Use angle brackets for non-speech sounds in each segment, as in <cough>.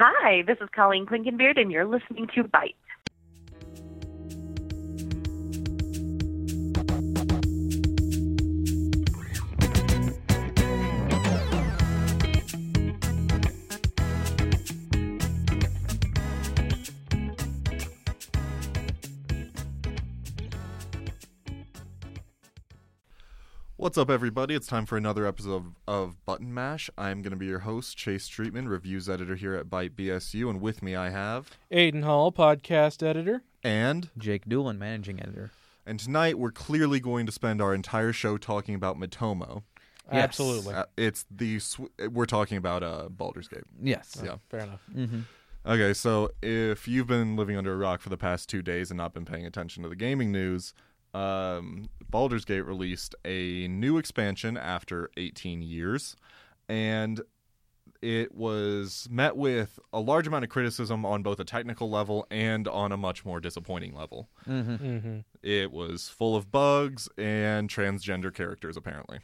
Hi, this is Colleen Clinkenbeard, and you're listening to Byte. What's up, everybody? It's time for another episode of, of Button Mash. I'm going to be your host, Chase Streetman, reviews editor here at Byte BSU, and with me I have Aiden Hall, podcast editor. and Jake Doolin, managing editor. and tonight we're clearly going to spend our entire show talking about Matomo. Yes. Absolutely. Uh, it's the sw- we're talking about uh, Baldur's Gate. Yes. Yeah. Fair enough. Mm-hmm. Okay, so if you've been living under a rock for the past two days and not been paying attention to the gaming news, um, Baldur's Gate released a new expansion after 18 years, and it was met with a large amount of criticism on both a technical level and on a much more disappointing level. Mm-hmm. hmm It was full of bugs and transgender characters, apparently.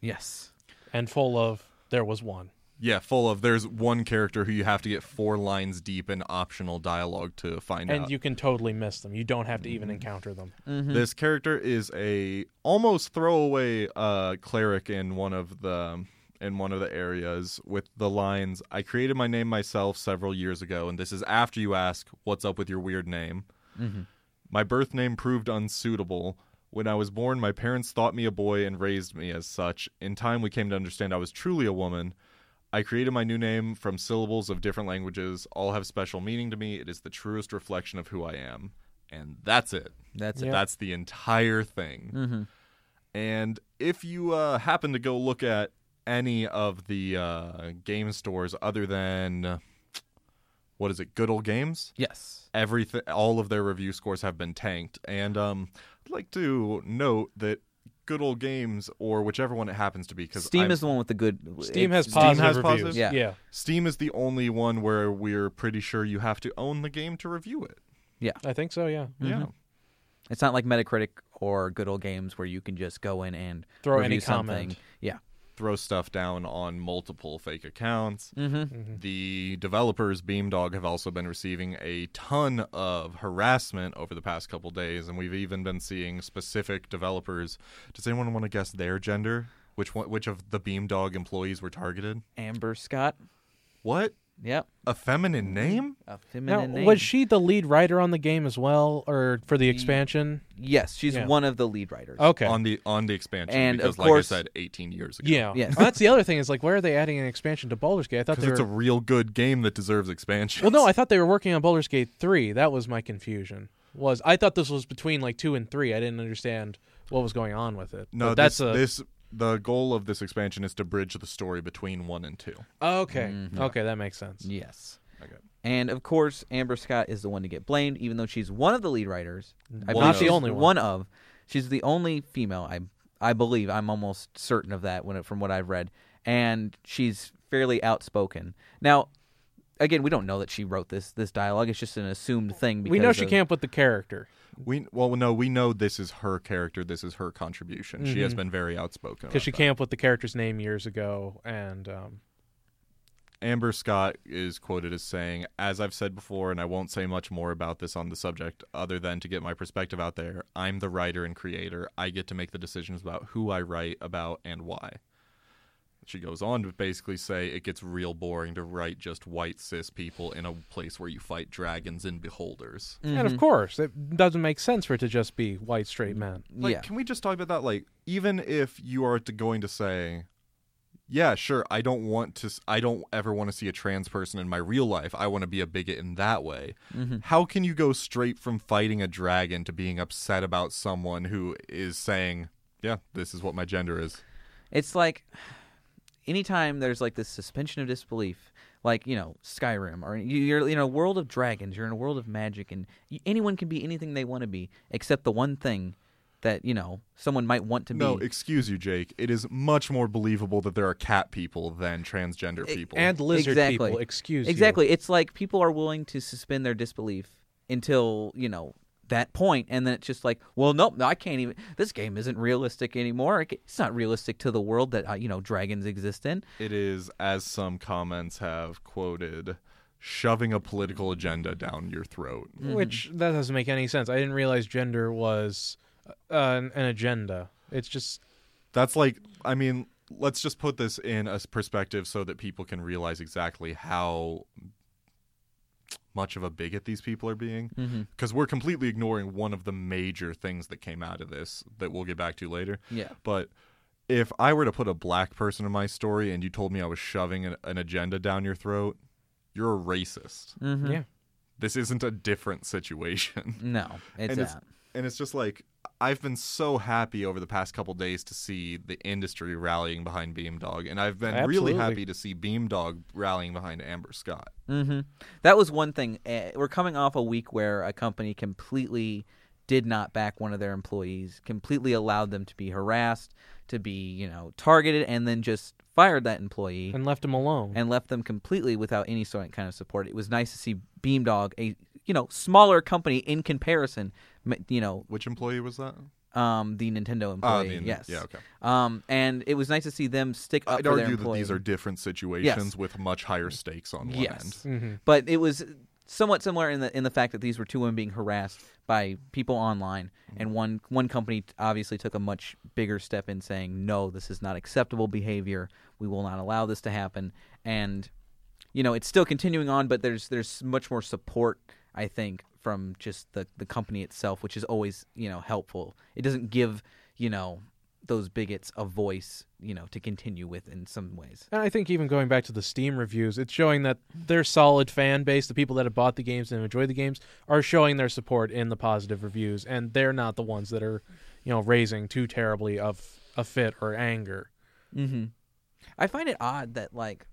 Yes. And full of there was one. Yeah, full of. There's one character who you have to get four lines deep in optional dialogue to find And out. And you can totally miss them. You don't have to even encounter them. Mm-hmm. This character is a almost throwaway uh, cleric in one of the in one of the areas with the lines I created my name myself several years ago and this is after you ask what's up with your weird name. Mm-hmm. My birth name proved unsuitable. When I was born, my parents thought me a boy and raised me as such. In time, we came to understand I was truly a woman. I created my new name from syllables of different languages. All have special meaning to me. It is the truest reflection of who I am. And that's it. That's Yeah. it. That's the entire thing. Mm-hmm. And if you uh, happen to go look at any of the uh, game stores other than what is it, Good Old Games? Yes. Everything, all of their review scores have been tanked. And um, I'd like to note that Good Old Games, or whichever one it happens to be, because Steam is the one with the good. Steam it's- has Steam positive has reviews. positive? Yeah. yeah. Steam is the only one where we're pretty sure you have to own the game to review it. Yeah, I think so, yeah. Yeah. Mm-hmm. It's not like Metacritic or Good Old Games where you can just go in and Throw review any something. comment. Yeah. Throw stuff down on multiple fake accounts. Mm-hmm. Mhm. The developers, Beamdog, have also been receiving a ton of harassment over the past couple days, and we've even been seeing specific developers. Does anyone want to guess their gender? Which one? Which of the Beamdog employees were targeted? Amber Scott. What? Yep. A feminine mm-hmm. name? A Now, feminine name. was she the lead writer on the game as well, or for the expansion? Yes, she's Yeah. one of the lead writers. Okay. On the on the expansion, And, because of like course- I said, 18 years ago. yeah. Yes. Well, that's the other thing is like, where are they adding an expansion to Baldur's Gate? I thought because they it's were. a real good game that deserves expansion. well, no, I <laughs> thought they were working on Baldur's Gate three. That was my confusion. Was I thought this was between like two and three? I didn't understand what was going on with it. no. But that's this, a this the goal of this expansion is to bridge the story between one and two. Okay. Mhm. Okay, that makes sense. Yes. Okay. And of course, Amber Scott is the one to get blamed, even though she's one of the lead writers. I One believe of. she's the only one. one of. She's the only female. I I believe. I'm almost certain of that when it, from what I've read. And she's fairly outspoken. Now, again, we don't know that she wrote this this dialogue. It's just an assumed thing. Because We know she of- can't put the character We well, no, we know this is her character. This is her contribution. She has Mhm. been very outspoken. because she that. can't put the character's name years ago, and um, Amber Scott is quoted as saying, "As I've said before, and I won't say much more about this on the subject, other than to get my perspective out there. I'm the writer and creator. I get to make the decisions about who I write about and why." She goes on to basically say it gets real boring to write just white cis people in a place where you fight dragons and beholders. and of Mhm. course, it doesn't make sense for it to just be white straight men. Like, yeah. can we just talk about that? Like, even if you are to going to say, yeah, sure, I don't want to, I don't ever want to see a trans person in my real life. I want to be a bigot in that way. Mhm. How can you go straight from fighting a dragon to being upset about someone who is saying, yeah, this is what my gender is? It's like anytime there's like this suspension of disbelief, like you know Skyrim, or you- you're in a world of dragons, you're in a world of magic, and y anyone can be anything they want to be, except the one thing that you know someone might want to No, be. No, excuse you, Jake. It is much more believable that there are cat people than transgender people. And lizard Exactly. people, excuse you. exactly, it's like people are willing to suspend their disbelief until you know that point, and then it's just like, well, nope, I can't even. This game isn't realistic anymore. It's not realistic to the world that uh, you know dragons exist in. It is, as some comments have quoted, shoving a political agenda down your throat. Which that doesn't make any sense. I didn't realize gender was uh, an, an agenda. It's just That's like, I mean, let's just put this in a perspective so that people can realize exactly how much of a bigot these people are being. Mm-hmm. Because we're completely ignoring one of the major things that came out of this that we'll get back to later. Yeah. But if I were to put a black person in my story and you told me I was shoving an, an agenda down your throat, you're a racist. Mm-hmm. yeah. This isn't a different situation. No, it's <laughs> and it's that. And it's just like I've been so happy over the past couple days to see the industry rallying behind Beamdog, and I've been Absolutely. really happy to see Beamdog rallying behind Amber Scott. hmm That was one thing. Uh, we're coming off a week where a company completely did not back one of their employees, completely allowed them to be harassed, to be you know targeted, and then just fired that employee And left him alone. and left them completely without any sort of kind of support. It was nice to see Beamdog, a you know smaller company in comparison, you know, Which employee was that? um, the Nintendo Ah, employee. the- yes. Yeah. Okay. Um, and it was nice to see them stick up I'd for their argue that these are different situations with much higher stakes on one Yes. end. hmm but it was somewhat similar in the in the fact that these were two women being harassed by people online, and one one company obviously took a much bigger step in saying no, this is not acceptable behavior. We will not allow this to happen, and you know it's still continuing on, but there's there's much more support I think from just the the company itself, which is always you know helpful. It doesn't give you know those bigots a voice you know to continue with in some ways. And I think even going back to the Steam reviews, it's showing that their solid fan base, the people that have bought the games and enjoyed the games, are showing their support in the positive reviews, and they're not the ones that are, you know, raising too terribly of a fit or anger. Mm-hmm. I find it odd that like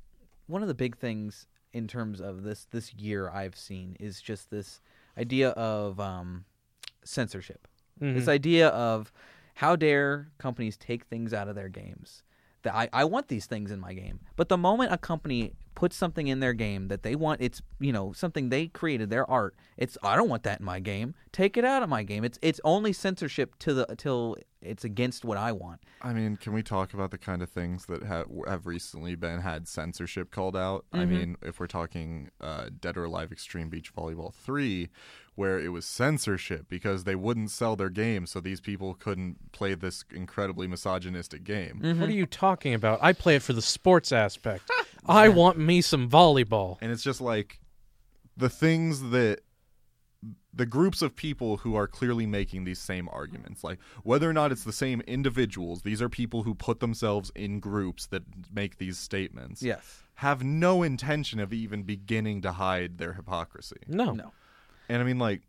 one of the big things in terms of this this year I've seen is just this idea of um, censorship. Mhm. This idea of how dare companies take things out of their games. That I, I want these things in my game. But the moment a company puts something in their game that they want it's you know, something they created, their art, it's I don't want that in my game. Take it out of my game. It's it's only censorship to the till it's against what I want. I mean, can we talk about the kind of things that have have recently been had censorship called out? I Mhm. mean, if we're talking uh, Dead or Alive Extreme Beach Volleyball 3, where it was censorship because they wouldn't sell their game, so these people couldn't play this incredibly misogynistic game. What are you talking about? I play it for the sports aspect. <laughs> I want me some volleyball. And it's just like the things that the groups of people who are clearly making these same arguments, like whether or not it's the same individuals, these are people who put themselves in groups that make these statements. Yes. have no intention of even beginning to hide their hypocrisy. No. No. And I mean like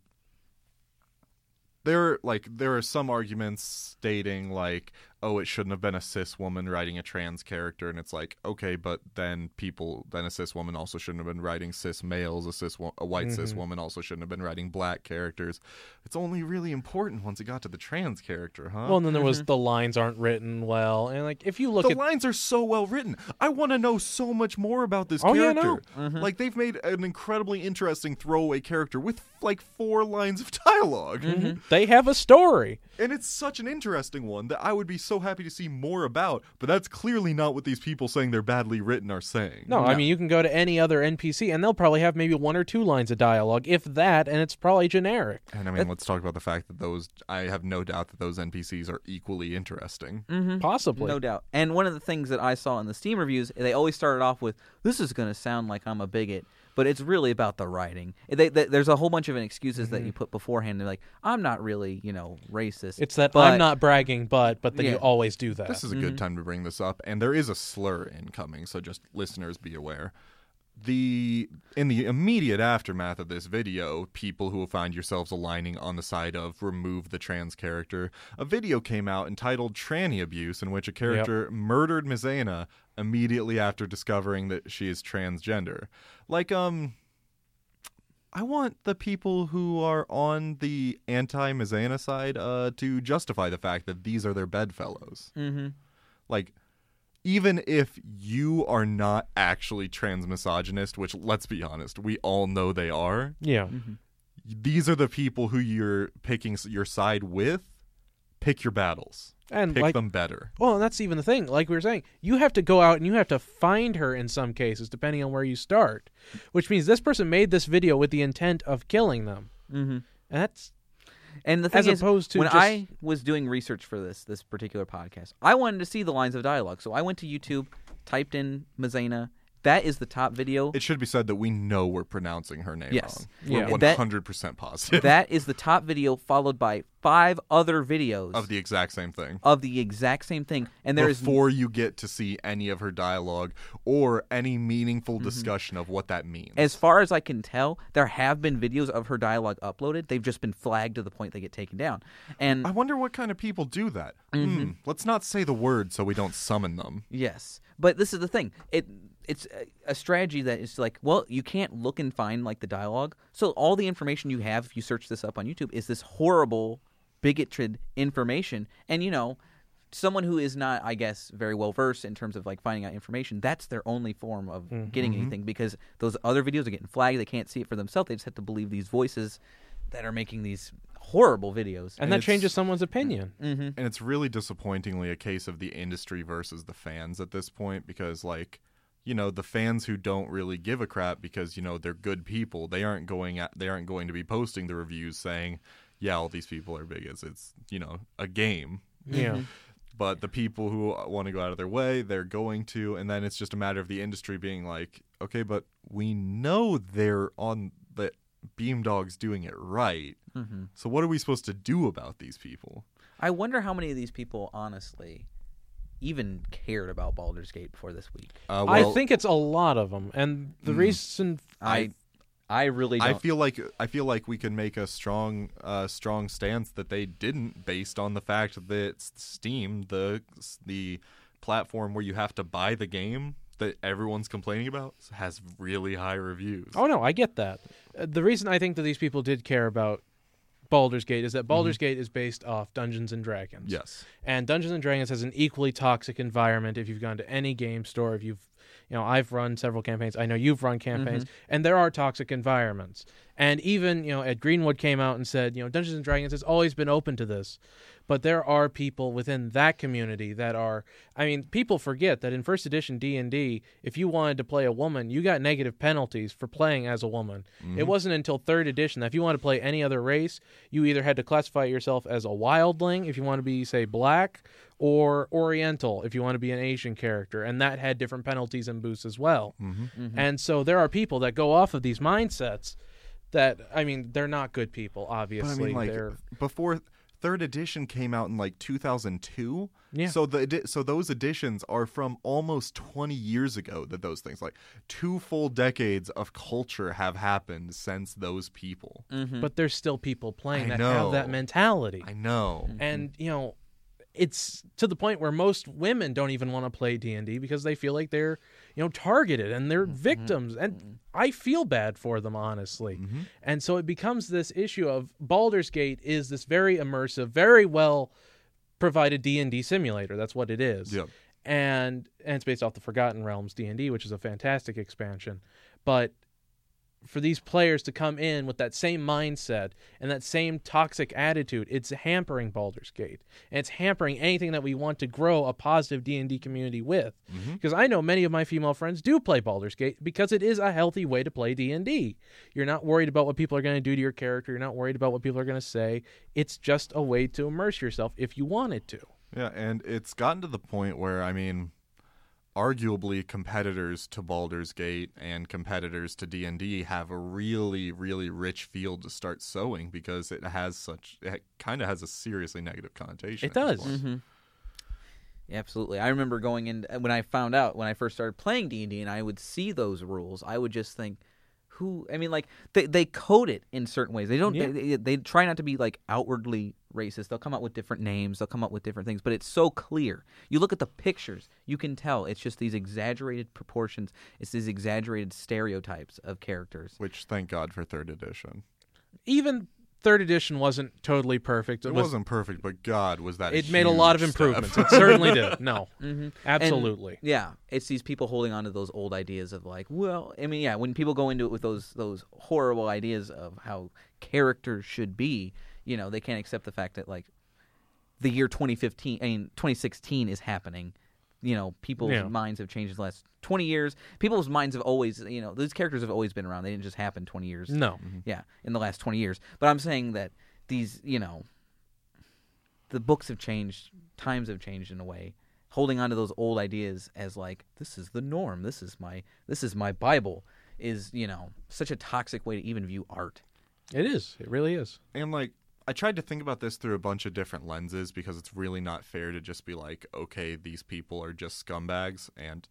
there like there are some arguments stating like oh it shouldn't have been a cis woman writing a trans character and it's like okay but then people then a cis woman also shouldn't have been writing cis males a cis wo- a white cis Mhm. woman also shouldn't have been writing black characters it's only really important once it got to the trans character huh Well, and then there was the lines aren't written well, and like if you look the at lines are so well written. I want to know so much more about this Oh, yeah, character. no. Mhm. Like they've made an incredibly interesting throwaway character with like four lines of dialog Mhm. they have a story. And it's such an interesting one that I would be so happy to see more about. But that's clearly not what these people saying they're badly written are saying. No, I mean you can go to any other NPC and they'll probably have maybe one or two lines of dialogue, if that, and it's probably generic. And I mean, let's talk about the fact that those. I have no doubt that those NPCs are equally interesting. Mm-hmm. Possibly. No doubt. And one of the things that I saw in the Steam reviews, they always started off with, "This is going to sound like I'm a bigot," but it's really about the writing. They, they, there's a whole bunch of excuses that you mm-hmm. put beforehand. They're like, "I'm not really, you know, racist." It's that but- I'm not bragging, but but then Yeah. you always do that. This is a good mm-hmm. time to bring this up, and there is a slur incoming, so just listeners be aware. The in the immediate aftermath of this video, people who will find yourselves aligning on the side of remove the trans character, a video came out entitled Tranny Abuse, in which a character murdered Mizana immediately after discovering that she is transgender. Like, um, I want the people who are on the anti Mizana side uh, to justify the fact that these are their bedfellows. Mm-hmm. Like, even if you are not actually trans misogynist, which let's be honest, we all know they are, yeah. these are the people who you're picking your side with pick your battles. And pick like, them better. well, and that's even the thing. Like we were saying, you have to go out and you have to find her in some cases, depending on where you start. Which means this person made this video with the intent of killing them, Mm-hmm. and that's And the thing as is, opposed to when just, I was doing research for this this particular podcast, I wanted to see the lines of dialogue. So I went to YouTube, typed in Mazzena. That is the top video. It should be said that we know we're pronouncing her name Yes. wrong. Yeah. We're That- 100% positive that is the top video, followed by five other videos of the exact same thing. of the exact same thing. And there is Before you get to see any of her dialogue or any meaningful Mm-hmm. discussion of what that means. As far as I can tell, there have been videos of her dialogue uploaded. They've just been flagged to the point they get taken down. And I wonder what kind of people do that. Mm-hmm. Hmm, let's not say the word so we don't summon them. yes, but this is the thing. It it's a, a strategy that is like, well, you can't look and find like the dialogue. So all the information you have, if you search this up on YouTube, is this horrible, bigoted information. And you know, someone who is not, I guess, very well versed in terms of like finding out information, that's their only form of getting anything because those other videos are getting flagged. They can't see it for themselves. They just have to believe these voices that are making these horrible videos. and that changes someone's opinion. mm-hmm. And it's really disappointingly a case of the industry versus the fans at this point because, like, you know, the fans who don't really give a crap because you know they're good people, they aren't going at, they aren't going to be posting the reviews saying, "Yeah, all these people are bigots." It's you know a game. Yeah. But the people who want to go out of their way, they're going to, and then it's just a matter of the industry being like, okay, but we know they're on the Beamdog's doing it right. Mm-hmm. So what are we supposed to do about these people? I wonder how many of these people honestly even cared about Baldur's Gate before this week. Uh, I think it's a lot of them, and the Mm. reason I I really don't. I feel like I feel like we can make a strong uh, strong stance that they didn't, based on the fact that Steam, the the platform where you have to buy the game that everyone's complaining about, has really high reviews. Oh no, I get that. Uh, the reason I think that these people did care about Baldur's Gate is that mm-hmm. Baldur's Gate is based off Dungeons and Dragons. Yes. And Dungeons and Dragons has an equally toxic environment if you've gone to any game store, if you've you know, I've run several campaigns. I know you've run campaigns, mm-hmm. and there are toxic environments. And even, you know, Ed Greenwood came out and said, you know, Dungeons and Dragons has always been open to this. But there are people within that community that are I mean, people forget that in first edition D&D, if you wanted to play a woman, you got negative penalties for playing as a woman. It wasn't until third edition that if you wanted to play any other race, you either had to classify yourself as a wildling if you want to be say black or oriental if you want to be an Asian character, and that had different penalties and boosts as well. Mm-hmm. And so there are people that go off of these mindsets that I mean, they're not good people, But obviously. I mean, like they're before third edition came out in like 2002. Yeah. So the so those editions are from almost 20 years ago. That those things like two full decades of culture have happened since those people. Mhm. but there's still people playing I that have that mentality. I know. and you know it's to the point where most women don't even want to play D&D because they feel like they're you know targeted and they're victims and I feel bad for them honestly. Mm-hmm. And so it becomes this issue of Baldur's Gate is this very immersive, very well provided D&D simulator. That's what it is. Yep. And and it's based off the Forgotten Realms D&D, which is a fantastic expansion. But for these players to come in with that same mindset and that same toxic attitude, it's hampering Baldur's Gate. And it's hampering anything that we want to grow a positive D&D community with. Mm-hmm. Because I know many of my female friends do play Baldur's Gate because it is a healthy way to play D&D. You're not worried about what people are going to do to your character, you're not worried about what people are going to say. It's just a way to immerse yourself if you wanted to. Yeah, and it's gotten to the point where I mean, arguably competitors to Baldur's Gate and competitors to D and D have a really, really rich field to start sowing because it has such it kind of has a seriously negative connotation. It does. point. Mhm. Yeah, absolutely. I remember going in when I found out when I first started playing D and D, and I would see those rules. I would just think, who? I mean, like they they code it in certain ways. They don't. Yeah. They, they try not to be like outwardly racist. They'll come up with different names. They'll come up with different things, but it's so clear. You look at the pictures, you can tell it's just these exaggerated proportions. It's these exaggerated stereotypes of characters. Which thank God for third edition. Even third edition wasn't totally perfect. It was- wasn't perfect, but God was that. it made a lot of improvements. <laughs> it certainly did. No, <laughs> Mm-hmm. absolutely. Yeah, it's these people holding on to those old ideas of like, well, I mean, yeah, when people go into it with those those horrible ideas of how characters should be, you know, they can't accept the fact that like the year 2015 I mean 2016 is happening. You know, people's Yeah. minds have changed in the last 20 years. People's minds have always, you know, these characters have always been around. They didn't just happen 20 years. No. Mm-hmm. Yeah, in the last 20 years. But I'm saying that these, you know, the books have changed, times have changed in a way. Holding on to those old ideas as like this is the norm, this is my this is my bible is, you know, such a toxic way to even view art. It is. It really is. And like I tried to think about this through a bunch of different lenses because it's really not fair to just be like, okay, these people are just scumbags and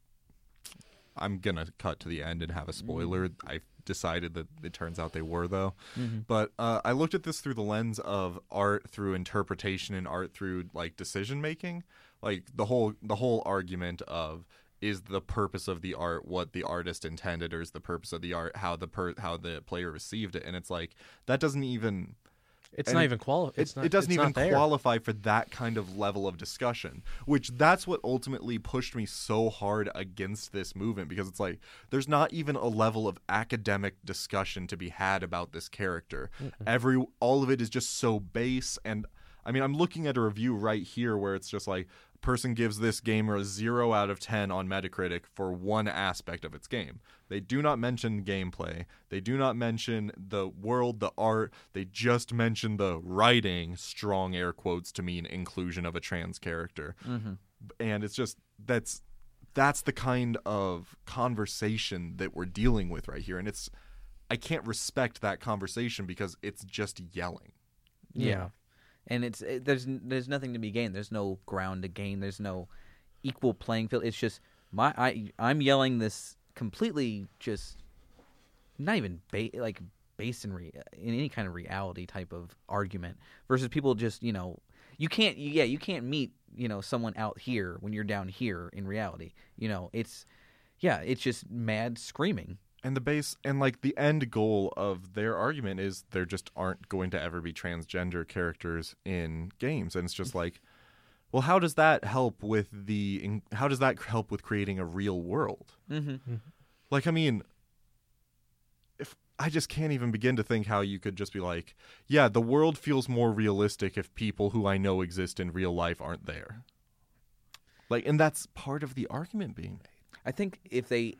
I'm gonna cut to the end and have a spoiler. I decided that it turns out they were though. But uh, I looked at this through the lens of art through interpretation and art through like decision making. Like the whole the whole argument of is the purpose of the art what the artist intended or is the purpose of the art how the per- how the player received it and it's like that doesn't even It's And not even quali- it, it doesn't even qualify for that kind of level of discussion which that's what ultimately pushed me so hard against this movement because it's like there's not even a level of academic discussion to be had about this character. Every all of it is just so base and i mean i'm looking at a review right here where it's just like a person gives this gamer a 0 out of 10 on metacritic for one aspect of its game they do not mention gameplay they do not mention the world the art they just mention the writing strong air quotes to mean inclusion of a trans character mm-hmm. and it's just that's that's the kind of conversation that we're dealing with right here and it's i can't respect that conversation because it's just yelling Yeah. and it's it, there's there's nothing to be gained. There's no ground to gain. There's no equal playing field. It's just my I I'm yelling this completely just not even ba- like based in re- in any kind of reality type of argument versus people just you know you can't yeah you can't meet you know someone out here when you're down here in reality. You know it's yeah it's just mad screaming. And the base and like the end goal of their argument is there just aren't going to ever be transgender characters in games. And it's just <laughs> like well how does that help with the in, how does that help with creating a real world mm-hmm. like i mean if i just can't even begin to think how you could just be like yeah the world feels more realistic if people who i know exist in real life aren't there like and that's part of the argument being made I think if they,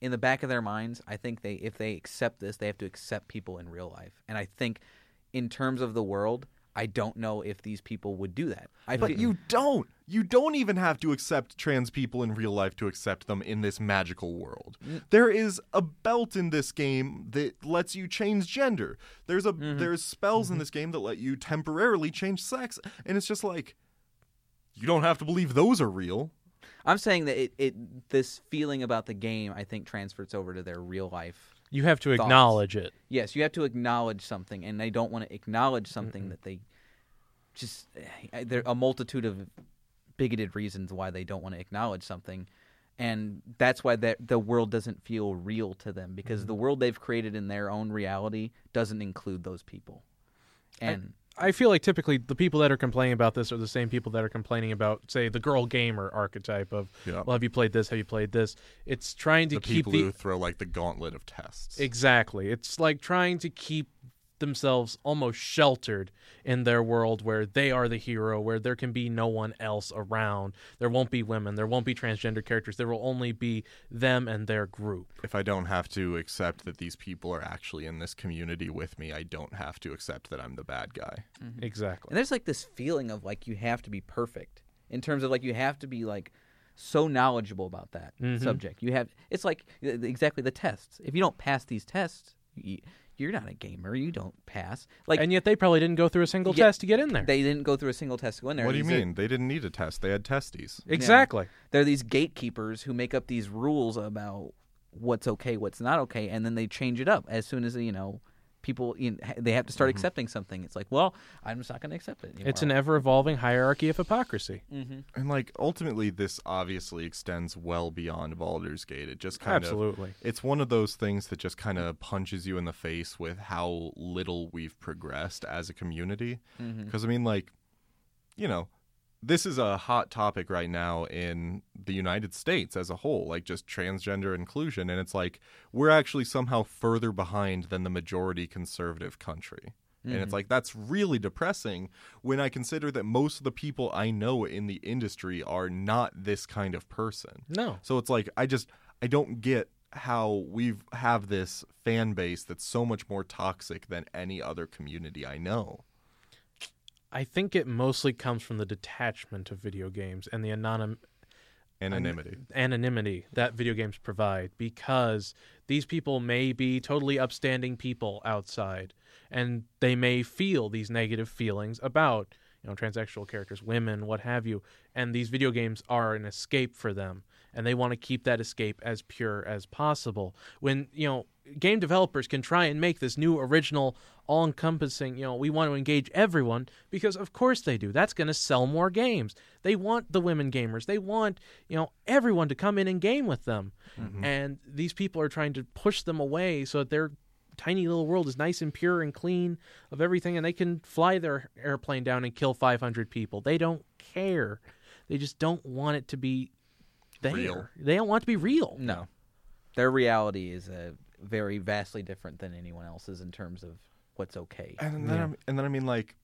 in the back of their minds, I think they if they accept this, they have to accept people in real life. And I think, in terms of the world, I don't know if these people would do that. I But feel- you don't. You don't even have to accept trans people in real life to accept them in this magical world. Mm. There is a belt in this game that lets you change gender. There's a mm-hmm. there's spells in mm-hmm. this game that let you temporarily change sex, and it's just like you don't have to believe those are real. I'm saying that it, it this feeling about the game, I think, transfers over to their real life. You have to Thoughts? acknowledge it. Yes, you have to acknowledge something, and they don't want to acknowledge something that they just eh, there are a multitude of bigoted reasons why they don't want to acknowledge something, and that's why that the world doesn't feel real to them because the world they've created in their own reality doesn't include those people, and I feel like typically the people that are complaining about this are the same people that are complaining about, say, the girl gamer archetype of, Yeah. well, have you played this? Have you played this? It's trying to The keep people the who throw like the gauntlet of tests. exactly. It's like trying to keep themselves almost sheltered in their world where they are the hero, where there can be no one else around. There won't be women. There won't be transgender characters. There will only be them and their group. if I don't have to accept that these people are actually in this community with me, I don't have to accept that I'm the bad guy. Mm-hmm. Exactly. And there's like this feeling of like you have to be perfect in terms of like you have to be like so knowledgeable about that mm-hmm. subject. You have it's like exactly the tests. If you don't pass these tests, you, you're not a gamer. You don't pass. Like and yet they probably didn't go through a single Yeah, test to get in there. they didn't go through a single test to go in there. What do you These are- mean? They didn't need a test. They had testes. exactly. They're these gatekeepers who make up these rules about what's okay, what's not okay, and then they change it up as soon as you know people you know, they have to start mm-hmm. accepting something. It's like, well, I'm just not going to accept it. Anymore. It's an ever evolving hierarchy of hypocrisy. Mm-hmm. And like ultimately this obviously extends well beyond Baldur's Gate. It just kind Absolutely. of it's one of those things that just kind of punches you in the face with how little we've progressed as a community. Mm-hmm. Because I mean like you know, this is a hot topic right now in the United States as a whole, like just transgender inclusion and it's like we're actually somehow further behind than the majority conservative country. And it's mm-hmm. like that's really depressing when I consider that most of the people I know in the industry are not this kind of person. No. So it's like I just I don't get how we have this fan base that's so much more toxic than any other community I know. I think it mostly comes from the detachment of video games and the anonym Anonymity. anonymity that video games provide because these people may be totally upstanding people outside and they may feel these negative feelings about you know transsexual characters women what have you and these video games are an escape for them and they want to keep that escape as pure as possible when you know game developers can try and make this new original all encompassing you know we want to engage everyone because of course they do. That's going to sell more games. They want the women gamers. They want you know everyone to come in and game with them. And these people are trying to push them away so that their tiny little world is nice and pure and clean of everything and they can fly their airplane down and kill 500 people. They don't care. They just don't want it to be there. Real. they don't want it to be real. No, their reality is uh, very vastly different than anyone else's in terms of what's okay. And then, I'm, and then I mean, like,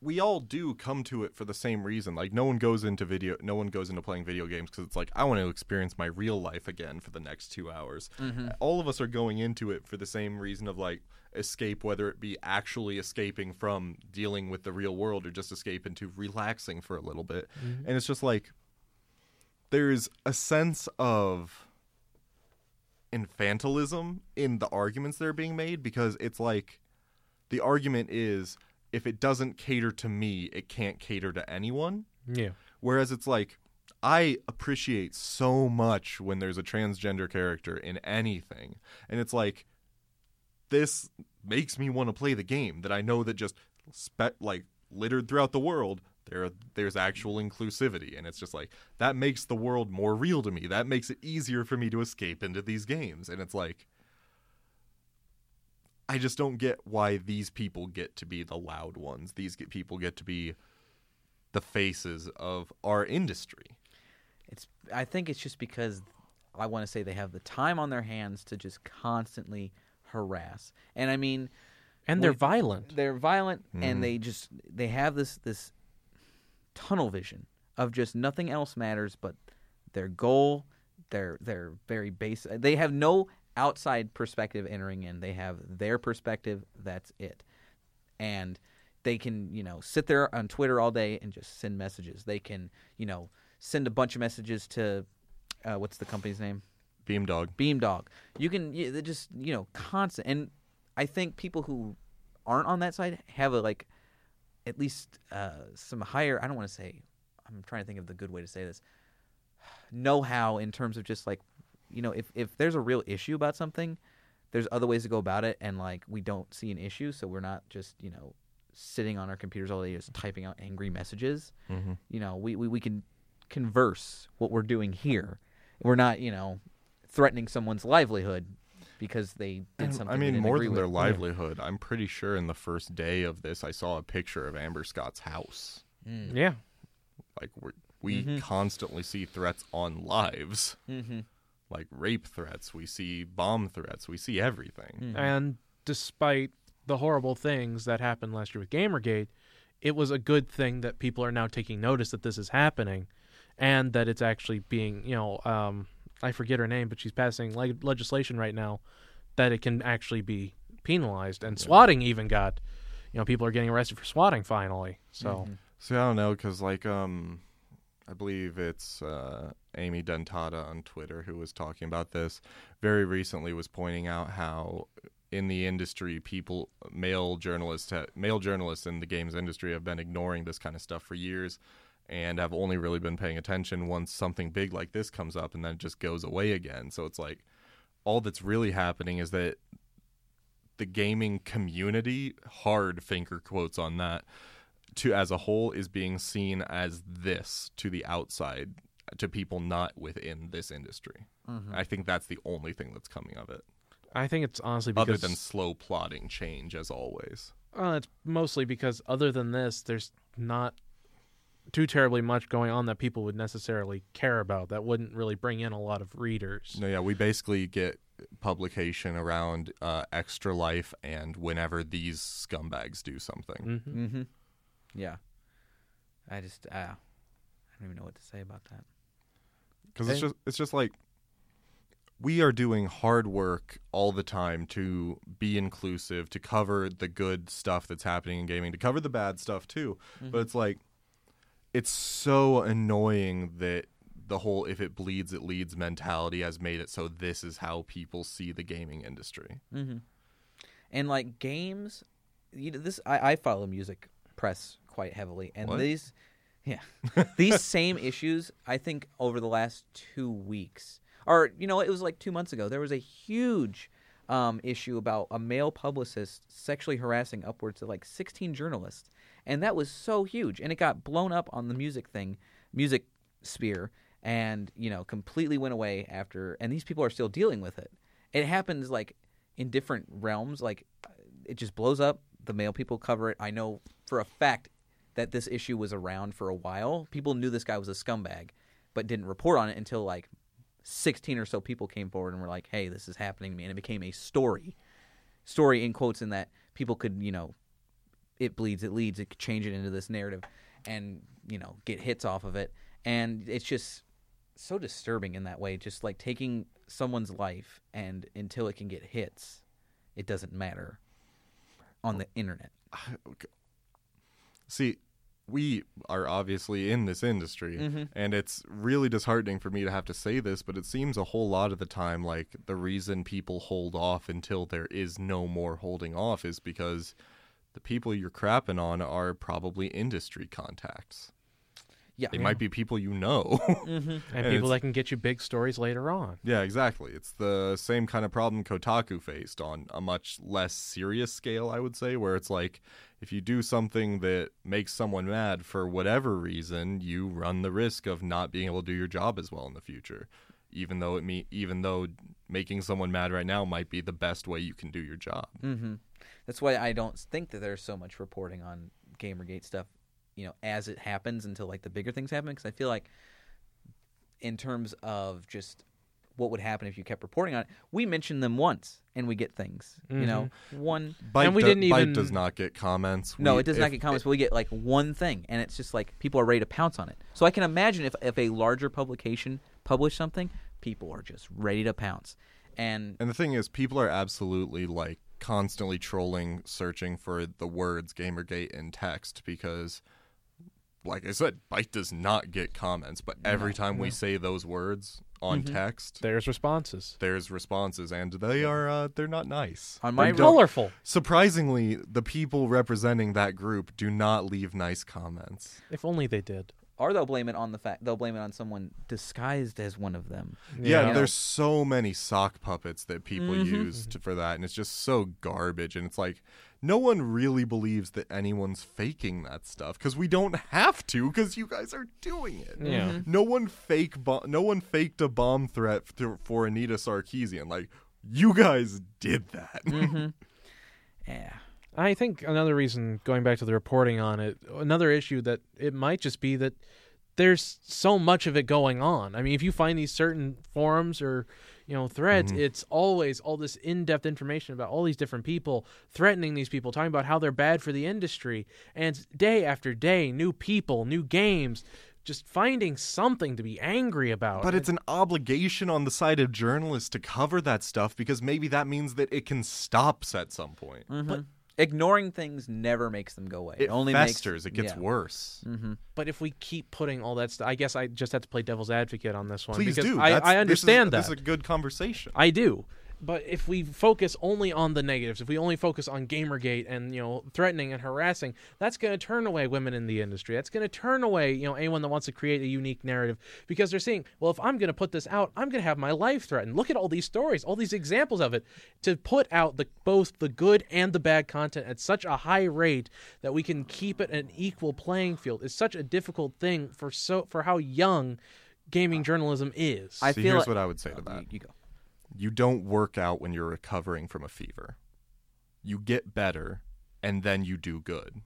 we all do come to it for the same reason. Like, no one goes into video, no one goes into playing video games because it's like I want to experience my real life again for the next two hours. Mm-hmm. All of us are going into it for the same reason of like escape, whether it be actually escaping from dealing with the real world or just escape into relaxing for a little bit. Mm-hmm. And it's just like there's a sense of infantilism in the arguments that are being made because it's like the argument is if it doesn't cater to me, it can't cater to anyone. yeah Whereas it's like I appreciate so much when there's a transgender character in anything. And it's like this makes me want to play the game that I know that just spe- like littered throughout the world there there's actual inclusivity and it's just like that makes the world more real to me. That makes it easier for me to escape into these games and it's like I just don't get why these people get to be the loud ones. These get, people get to be the faces of our industry. It's I think it's just because I want to say they have the time on their hands to just constantly harass. And I mean, and they're Wait, violent they're violent and mm-hmm. they just they have this this tunnel vision of just nothing else matters but their goal their their very base they have no outside perspective entering in. They have their perspective. That's it. And they can you know sit there on twitter all day and just send messages. They can you know send a bunch of messages to uh, what's the company's name? Beamdog. Beamdog. You can you, just you know constant, and I think people who aren't on that side have a like at least uh, some higher. I don't want to say. I'm trying to think of the good way to say this. Know how in terms of just like you know if if there's a real issue about something, there's other ways to go about it, and like we don't see an issue, so we're not just you know sitting on our computers all day just typing out angry messages. Mm-hmm. You know, we, we we can converse what we're doing here. We're not you know threatening someone's livelihood because they did something. I they mean, didn't more agree than with. their livelihood. I'm pretty sure in the first day of this, I saw a picture of Amber Scott's house. Mm. yeah Like we're, we Mhm. constantly see threats on lives, Mm-hmm. like rape threats. We see bomb threats. We see everything. Mm-hmm. And despite the horrible things that happened last year with Gamergate, it was a good thing that people are now taking notice that this is happening and that it's actually being, you know, um, I forget her name, but she's passing leg- legislation right now that it can actually be penalized. And swatting even got, you know, people are getting arrested for swatting finally. So, Mm-hmm. See, I don't know, because like, um, I believe it's uh, Amy Dentata on Twitter who was talking about this very recently. Was pointing out how in the industry, people, male journalists, ha- male journalists in the games industry have been ignoring this kind of stuff for years, and have only really been paying attention once something big like this comes up, and then it just goes away again. So it's like all that's really happening is that the gaming community, hard finger quotes on that, to as a whole is being seen as this to the outside to people not within this industry. Mm-hmm. I think that's the only thing that's coming of it, I think it's honestly because other than slow plotting change as always. Well, it's mostly because other than this, there's not too terribly much going on that people would necessarily care about. That wouldn't really bring in a lot of readers. No, yeah, we basically get publication around uh, Extra Life and whenever these scumbags do something. hmm Mm-hmm. Yeah. I just, uh, I don't even know what to say about that. because it's just it's just like we are doing hard work all the time to be inclusive to cover the good stuff that's happening in gaming to cover the bad stuff too but it's like it's so annoying that the whole if it bleeds it leads mentality has made it so this is how people see the gaming industry Mm-hmm. And like games, you know, this I, I follow music press quite heavily, and What? these, yeah, <laughs> these same issues. I think over the last two weeks, or you know, it was like two months ago, there was a huge um, issue about a male publicist sexually harassing upwards of like 16 journalists, and that was so huge, and it got blown up on the music thing, music sphere, and you know, completely went away after, and these people are still dealing with it. It happens like in different realms. Like it just blows up. The male people cover it. I know for a fact that this issue was around for a while. People knew this guy was a scumbag, but didn't report on it until like 16 or so people came forward and were like, "Hey, this is happening to me," and it became a story. Story in quotes in that people could, you know, it bleeds, it leads, it could change it into this narrative, and you know, get hits off of it, and it's just so disturbing in that way. Just like taking someone's life, and until it can get hits, it doesn't matter on the internet. <sighs> see we are obviously in this industry Mhm. and it's really disheartening for me to have to say this but it seems a whole lot of the time like the reason people hold off until there is no more holding off is because the people you're crapping on are probably industry contacts. Yeah, they might be people you know. <laughs> Hmm And And people that can get you big stories later on. yeah exactly. It's the same kind of problem kotaku faced on a much less serious scale i would say where it's like if you do something that makes someone mad for whatever reason you run the risk of not being able to do your job as well in the future even though it me even though making someone mad right now might be the best way you can do your job. Hmm That's why I don't think that there's so much reporting on GamerGate stuff, you know, as it happens until like the bigger things happen. Because I feel like, in terms of just what would happen if you kept reporting on it, we mention them once and we get things. You know, mm-hmm. one. Byte, And we do- didn't Byte even- does not get comments No, We- it does not get comments, but we get like one thing, and it's just like people are ready to pounce on it. So I can imagine if if a larger publication published something, people are just ready to pounce. And And the thing is, people are absolutely like constantly trolling, searching for the words Gamergate in text because, like I said, Byte does not get comments. But every time we say those words on Mm-hmm. text, There's responses. there's responses, and they are uh, they're not nice. On They my don't- Colorful. surprisingly, the people representing that group do not leave nice comments. If only they did. Or they'll blame it on the fact they'll blame it on someone disguised as one of them. Yeah, Yeah. there's so many sock puppets that people Mhm. use to, for that, and it's just so garbage. And it's like, no one really believes that anyone's faking that stuff because we don't have to because you guys are doing it. Yeah. No one fake, bo- no one faked a bomb threat f- for Anita Sarkeesian. Like, you guys did that. Mm-hmm. <laughs> Yeah. I think another reason, going back to the reporting on it, another issue that it might just be that there's so much of it going on. I mean, if you find these certain forums or you know threads, mm-hmm. it's always all this in-depth information about all these different people threatening these people, talking about how they're bad for the industry, and day after day, new people, new games, just finding something to be angry about. But it's an obligation on the side of journalists to cover that stuff because maybe that means that it can stop at some point. Mm-hmm. But ignoring things never makes them go away. It only festers. Makes, it gets yeah. worse. Mm-hmm. But if we keep putting all that stuff, I guess I just have to play devil's advocate on this one. Please because do. I, That's- I this is- understand This that. is a good conversation. I do. But if we focus only on the negatives, if we only focus on Gamergate and you know threatening and harassing, that's going to turn away women in the industry. That's going to turn away you know anyone that wants to create a unique narrative because they're seeing, well, if I'm going to put this out, I'm going to have my life threatened. Look at all these stories, all these examples of it. To put out the both the good and the bad content at such a high rate that we can keep it an equal playing field is such a difficult thing for so for how young gaming journalism is. I See, feel here's like- what I would say oh, to You, that. you go. You don't work out when you're recovering from a fever. You get better and then you do good.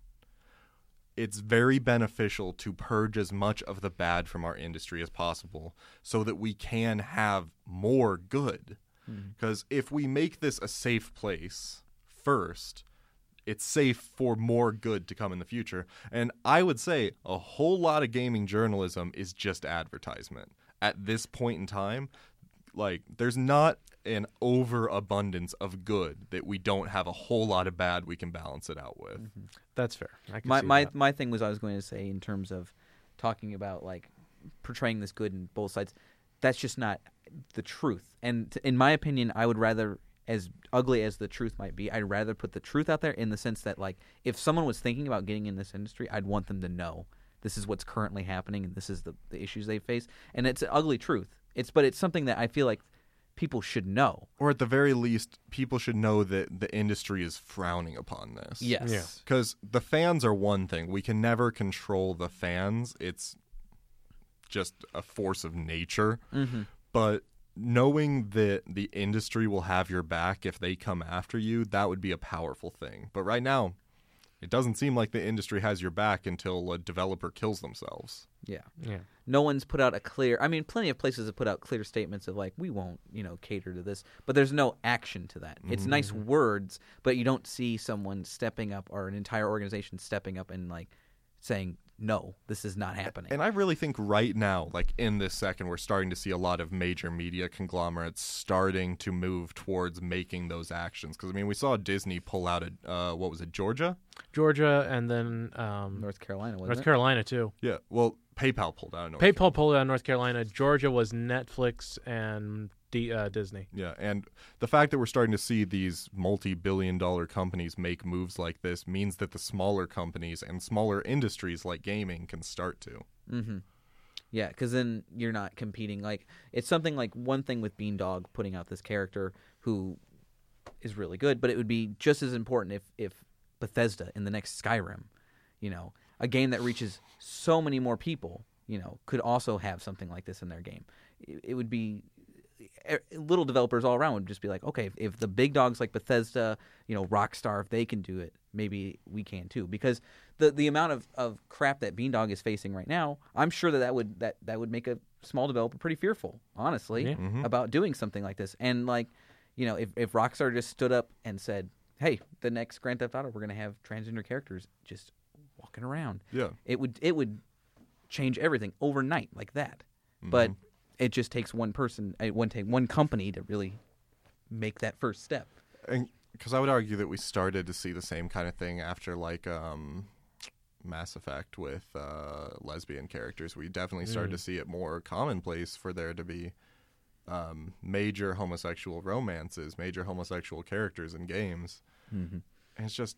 It's very beneficial to purge as much of the bad from our industry as possible so that we can have more good. Hmm. Because if we make this a safe place first, it's safe for more good to come in the future. And I would say a whole lot of gaming journalism is just advertisement. At this point in time, like there's not an overabundance of good that we don't have a whole lot of bad we can balance it out with. Mm-hmm. That's fair. I can my see my that. my thing was I was going to say in terms of talking about like portraying this good in both sides. That's just not the truth. And t- in my opinion, I would rather, as ugly as the truth might be, I'd rather put the truth out there in the sense that like if someone was thinking about getting in this industry, I'd want them to know this is what's currently happening and this is the the issues they face. And it's an ugly truth. It's but it's something that I feel like people should know. Or at the very least, people should know that the industry is frowning upon this. Yes. Yeah. Because the fans are one thing. We can never control the fans. It's just a force of nature. Mhm. But knowing that the industry will have your back if they come after you, that would be a powerful thing. But right now, it doesn't seem like the industry has your back until a developer kills themselves. Yeah. yeah. no one's put out a clear i mean plenty of places have put out clear statements of like we won't you know cater to this but there's no action to that it's nice mm-hmm. words but you don't see someone stepping up or an entire organization stepping up and like saying no this is not happening And I really think right now, like in this second, we're starting to see a lot of major media conglomerates starting to move towards making those actions. Because I mean, we saw Disney pull out a uh, what was it, Georgia? Georgia and then um, north carolina wasn't North it? Carolina too. Yeah. Well, PayPal pulled out. of North PayPal pulled out of North Carolina. Georgia was Netflix and D, uh, Disney. Yeah, and the fact that we're starting to see these multi-billion dollar companies make moves like this means that the smaller companies and smaller industries like gaming can start to. Mm-hmm. Yeah, because then you're not competing. Like it's something like one thing with Beamdog putting out this character who is really good, but it would be just as important if if Bethesda in the next Skyrim, you know, a game that reaches so many more people, you know, could also have something like this in their game. It, it would be little developers all around would just be like, okay, if, if the big dogs like Bethesda, you know, Rockstar, if they can do it, maybe we can too. Because the the amount of, of crap that Beamdog is facing right now, I'm sure that that would that that would make a small developer pretty fearful, honestly, Yeah. Mhm. about doing something like this. And like, you know, if if Rockstar just stood up and said, "Hey, the next Grand Theft Auto, we're going to have transgender characters just walking around," Yeah. it would it would change everything overnight like that. But Mhm. It just takes one person, uh, one take one company to really make that first step. because I would argue that we started to see the same kind of thing after like um, Mass Effect with uh, lesbian characters. We definitely started Mm. to see it more commonplace for there to be um, major homosexual romances, major homosexual characters in games. Mm-hmm. And it's just,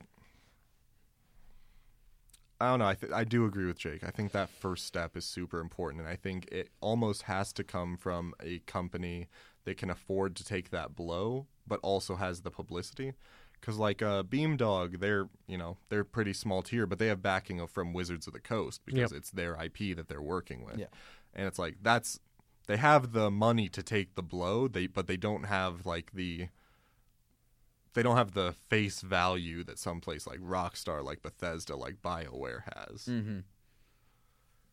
I don't know. I th- I do agree with Jake. I think that first step is super important, and I think it almost has to come from a company that can afford to take that blow, but also has the publicity. Because like uh, Beamdog, they're you know they're pretty small tier, but they have backing from Wizards of the Coast because Yep. it's their IP that they're working with. Yeah. And it's like that's they have the money to take the blow, they but they don't have like the they don't have the face value that some place like Rockstar, like Bethesda, like BioWare has. Mm-hmm.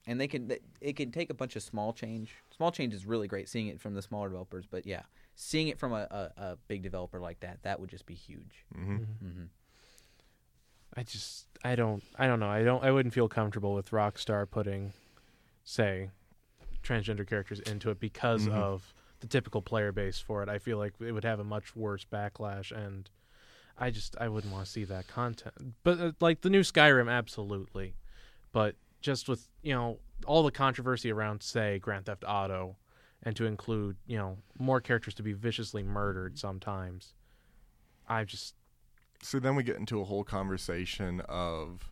And they can it can take a bunch of small change. Small change is really great seeing it from the smaller developers, but yeah, seeing it from a, a, a big developer like that, that would just be huge. hmm Mm-hmm. I just I don't I don't know I don't I wouldn't feel comfortable with Rockstar putting, say, transgender characters into it because Mhm. of the typical player base for it. I feel like it would have a much worse backlash, and I just I wouldn't want to see that content. But uh, like the new Skyrim, absolutely. But just with you know all the controversy around say Grand Theft Auto, and to include you know more characters to be viciously murdered sometimes, I just So then we get into a whole conversation of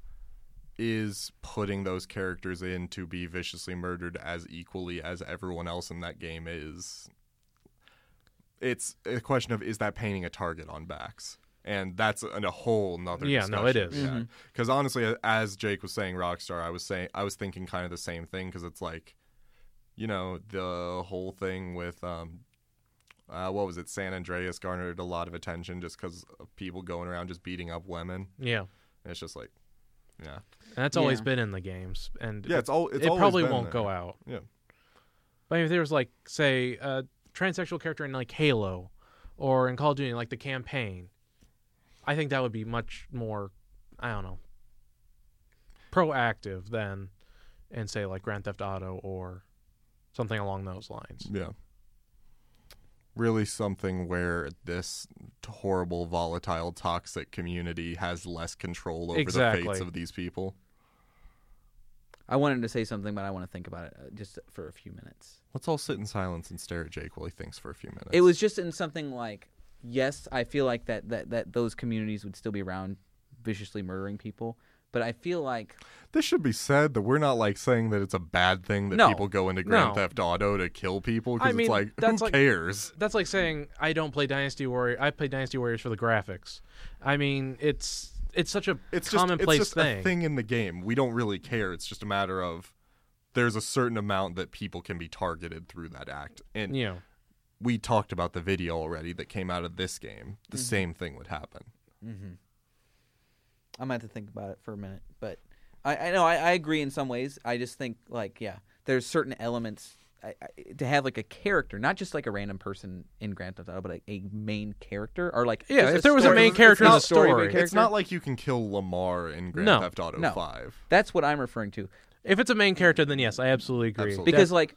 is putting those characters in to be viciously murdered as equally as everyone else in that game is. It's a question of is that painting a target on backs? And that's a, a whole nother Yeah, no, it is discussion. is. Yeah. Because honestly, as Jake was saying, Rockstar, I was saying I was thinking kind of the same thing because it's like, you know, the whole thing with um, uh, what was it? San Andreas garnered a lot of attention just because of people going around just beating up women. yeah. And it's just like, yeah, And that's always Yeah. been in the games, and yeah. It's all. It's it always probably been won't there. go out. Yeah. But if there was like, say, a transsexual character in like Halo, or in Call of Duty, like the campaign. I think that would be much more, I don't know, proactive than, in say like Grand Theft Auto or something along those lines. Yeah. Really something where this horrible, volatile, toxic community has less control over the fates of these people. I wanted to say something, but I want to think about it uh, just for a few minutes. Let's all sit in silence and stare at Jake while he thinks for a few minutes. It was just in something like, yes, I feel like that that that those communities would still be around, viciously murdering people. But I feel like This should be said that we're not like saying that it's a bad thing that No. people go into Grand No. Theft Auto to kill people I because mean, it's like that's who like- cares? That's like saying I don't play Dynasty Warrior. I play Dynasty Warriors for the graphics. I mean, it's it's such a It's just commonplace it's just thing. a thing in the game. We don't really care. It's just a matter of there's a certain amount that people can be targeted through that act. And know, we talked about the video already that came out of this game. The Mm-hmm. same thing would happen. I'm gonna have to think about it for a minute, but I, I know I, I agree in some ways. I just think like yeah, there's certain elements I, I, to have like a character, not just like a random person in Grand Theft Auto, but a, a main character or like Yeah, if there was a main character in not the story, but story. It's not like you can kill Lamar in Grand No. Theft Auto No. 5. That's what I'm referring to. if it's a main character, then yes, I absolutely agree. Absolutely. Because like,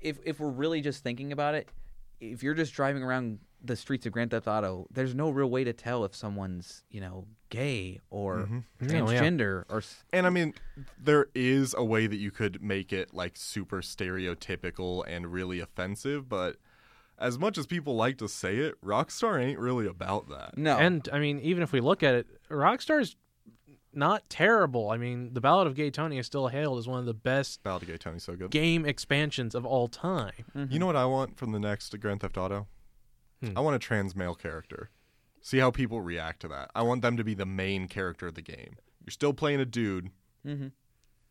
if if we're really just thinking about it, if you're just driving around the streets of Grand Theft Auto, there's no real way to tell if someone's you know gay or mm-hmm. No, oh, yeah. transgender or And I mean, there is a way that you could make it like super stereotypical and really offensive, but as much as people like to say it, Rockstar ain't really about that. no. And I mean, even if we look at it, Rockstar's not terrible. I mean, the Ballad of Gay Tony is still hailed as one of the best Battle Gate Tony's so good. game expansions of all time. Mm-hmm. You know what I want from the next Grand Theft Auto? Hmm. I want a trans male character. See how people react to that. I want them to be the main character of the game. You're still playing a dude. hmm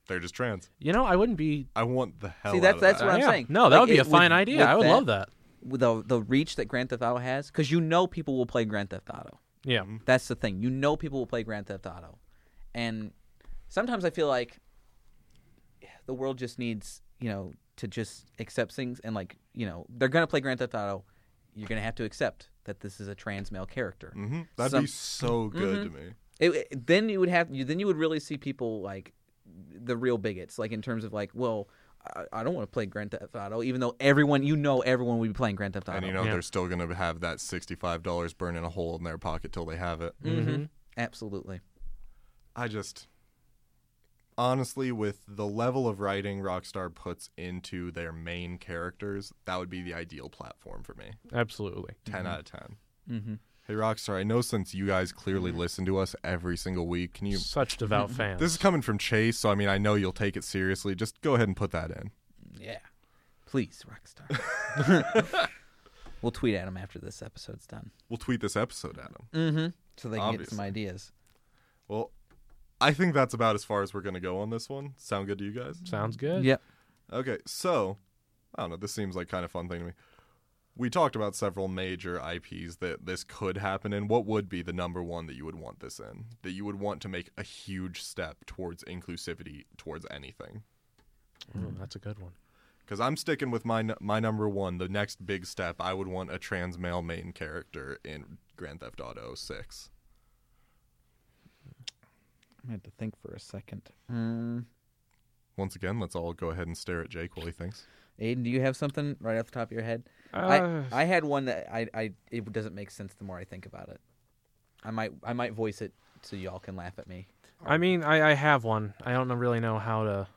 They're just trans. You know, I wouldn't be. I want the hell See, out that's of that's that. what I'm yeah. saying. No, that Like, would be it- a fine with- idea. with I would love that. With the the reach that Grand Theft Auto has, because you know people will play Grand Theft Auto. Yeah. That's the thing. You know people will play Grand Theft Auto, and sometimes I feel like the world just needs you know to just accept things and like you know they're gonna play Grand Theft Auto. You're gonna have to accept that this is a trans male character. hmm That'd Some- be so good to me. It, it- then you would have you then you would really see people like the real bigots, like in terms of like, well, I, I don't want to play Grand Theft Auto, even though everyone you know everyone would be playing Grand Theft Auto. And you know Yeah. they're still gonna have that sixty-five dollars burning a hole in their pocket till they have it. hmm Absolutely. I just honestly, with the level of writing Rockstar puts into their main characters, that would be the ideal platform for me. Absolutely. 10 out of ten. Mm-hmm. Hey Rockstar, I know since you guys clearly Mm-hmm. listen to us every single week, can you? Such devout fans. This is coming from Chase, so I mean I know you'll take it seriously. Just go ahead and put that in. Yeah. Please, Rockstar. <laughs> <laughs> we'll tweet at him after this episode's done. We'll tweet this episode at them. Mm-hmm. So they can get some ideas. Well, I think that's about as far as we're gonna go on this one. Sound good to you guys? Sounds good. Yep. Okay, so I don't know. This seems like kind of fun thing to me. We talked about several major IPs that this could happen in. What would be the number one that you would want this in? That you would want to make a huge step towards inclusivity towards anything? Ooh, that's a good one. Because I'm sticking with my my number one. The next big step, I would want a trans male main character in Grand Theft Auto Six. I have to think for a second. Mm. Once again, let's all go ahead and stare at Jake while he thinks. Aiden, do you have something right off the top of your head? Uh, I I had one that I, I it doesn't make sense the more I think about it. I might I might voice it so y'all can laugh at me. I mean, I, I have one. I don't really know how to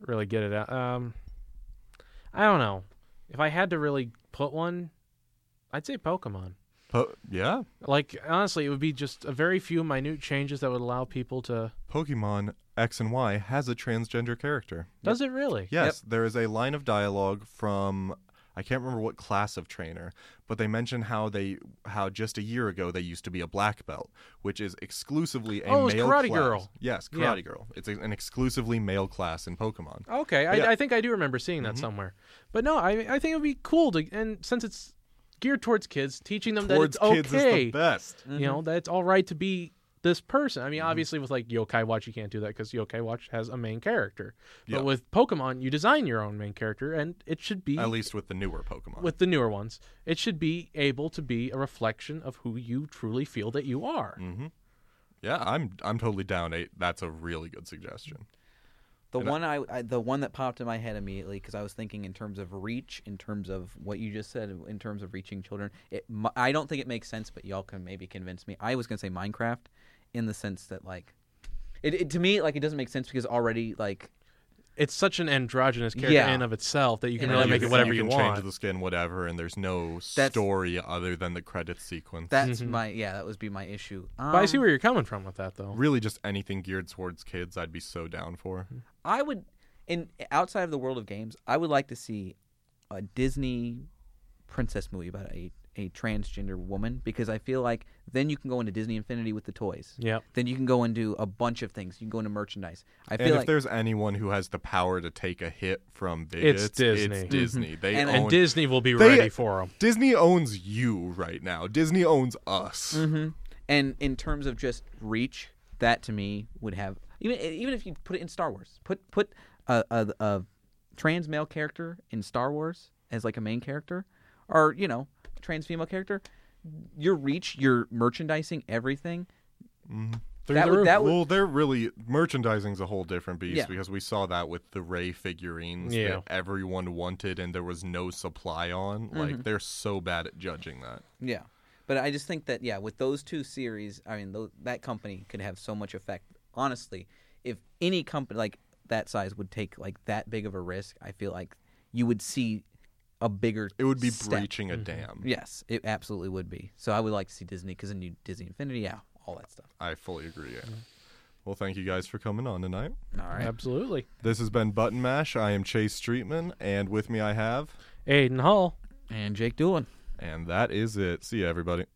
really get it out. Um, I don't know. If I had to really put one, I'd say Pokemon. Po- yeah, Like honestly, it would be just a very few minute changes that would allow people to. Pokemon X and Y has a transgender character. Does it really? Yes, there is a line of dialogue from I can't remember what class of trainer, but they mention how they how just a year ago they used to be a black belt, which is exclusively a Oh, it was male Karate class. Girl. Yes, Yeah. Karate Girl. It's a, an exclusively male class in Pokemon. Okay, I, Yeah. I think I do remember seeing that Mhm. somewhere. But no, I I think it would be cool to, and since it's geared towards kids, teaching them Towards that it's kids is okay. the best. You know that it's all right to be this person. I mean, Mm-hmm. obviously with like Yokai Watch, you can't do that because Yokai Watch has a main character. But Yeah. with Pokemon, you design your own main character, and it should be At least with the newer Pokemon. with the newer ones. It should be able to be a reflection of who you truly feel that you are. hmm Yeah, I'm I'm totally down. Eight. That's a really good suggestion. The And one I, I the one that popped in my head immediately because I was thinking in terms of reach, in terms of what you just said, in terms of reaching children. It, m- I don't think it makes sense, but y'all can maybe convince me. I was gonna say Minecraft, in the sense that like, it, it to me like it doesn't make sense because already like It's such an androgynous character Yeah. in of itself that you can And really then make you it whatever you you, want. change the skin, whatever, and there's no That's- story other than the credit sequence. that's Mhm. my yeah that would be my issue. but I see Um, where you're coming from with that, though. really just anything geared towards kids, I'd be so down for. I would, in outside of the world of games, I would like to see a Disney princess movie about a a transgender woman because I feel like then you can go into Disney Infinity with the toys. Yep. Then you can go into a bunch of things. You can go into merchandise. I feel And if like there's anyone who has the power to take a hit from bigots, it's Disney. It's Disney. They And- own And Disney will be They- ready for them. Disney owns you right now. Disney owns us. hmm And in terms of just reach, that to me would have even even if you put it in Star Wars, put put a, a, a trans male character in Star Wars as like a main character, or you know, trans female character. Your reach, your merchandising, everything. Mhm. Through that the would roof. that would Well, they're really merchandising's a whole different beast Yeah. because we saw that with the Rey figurines Yeah. that everyone wanted and there was no supply on. Mm-hmm. Like they're so bad at judging that. Yeah, but I just think that yeah, with those two series, I mean, tho- that company could have so much effect. Honestly, if any company like that size would take like that big of a risk, I feel like you would see a bigger. It would be step. breaching a mm-hmm. dam. Yes, it absolutely would be. So I would like to see Disney because then you Disney Infinity, yeah, all that stuff. I fully agree. Yeah. Well, thank you guys for coming on tonight. All right. Absolutely. This has been Button Mash. I am Chase Streetman, and with me I have, Aiden Hall. And Jake Doolin. and that is it. See you, everybody.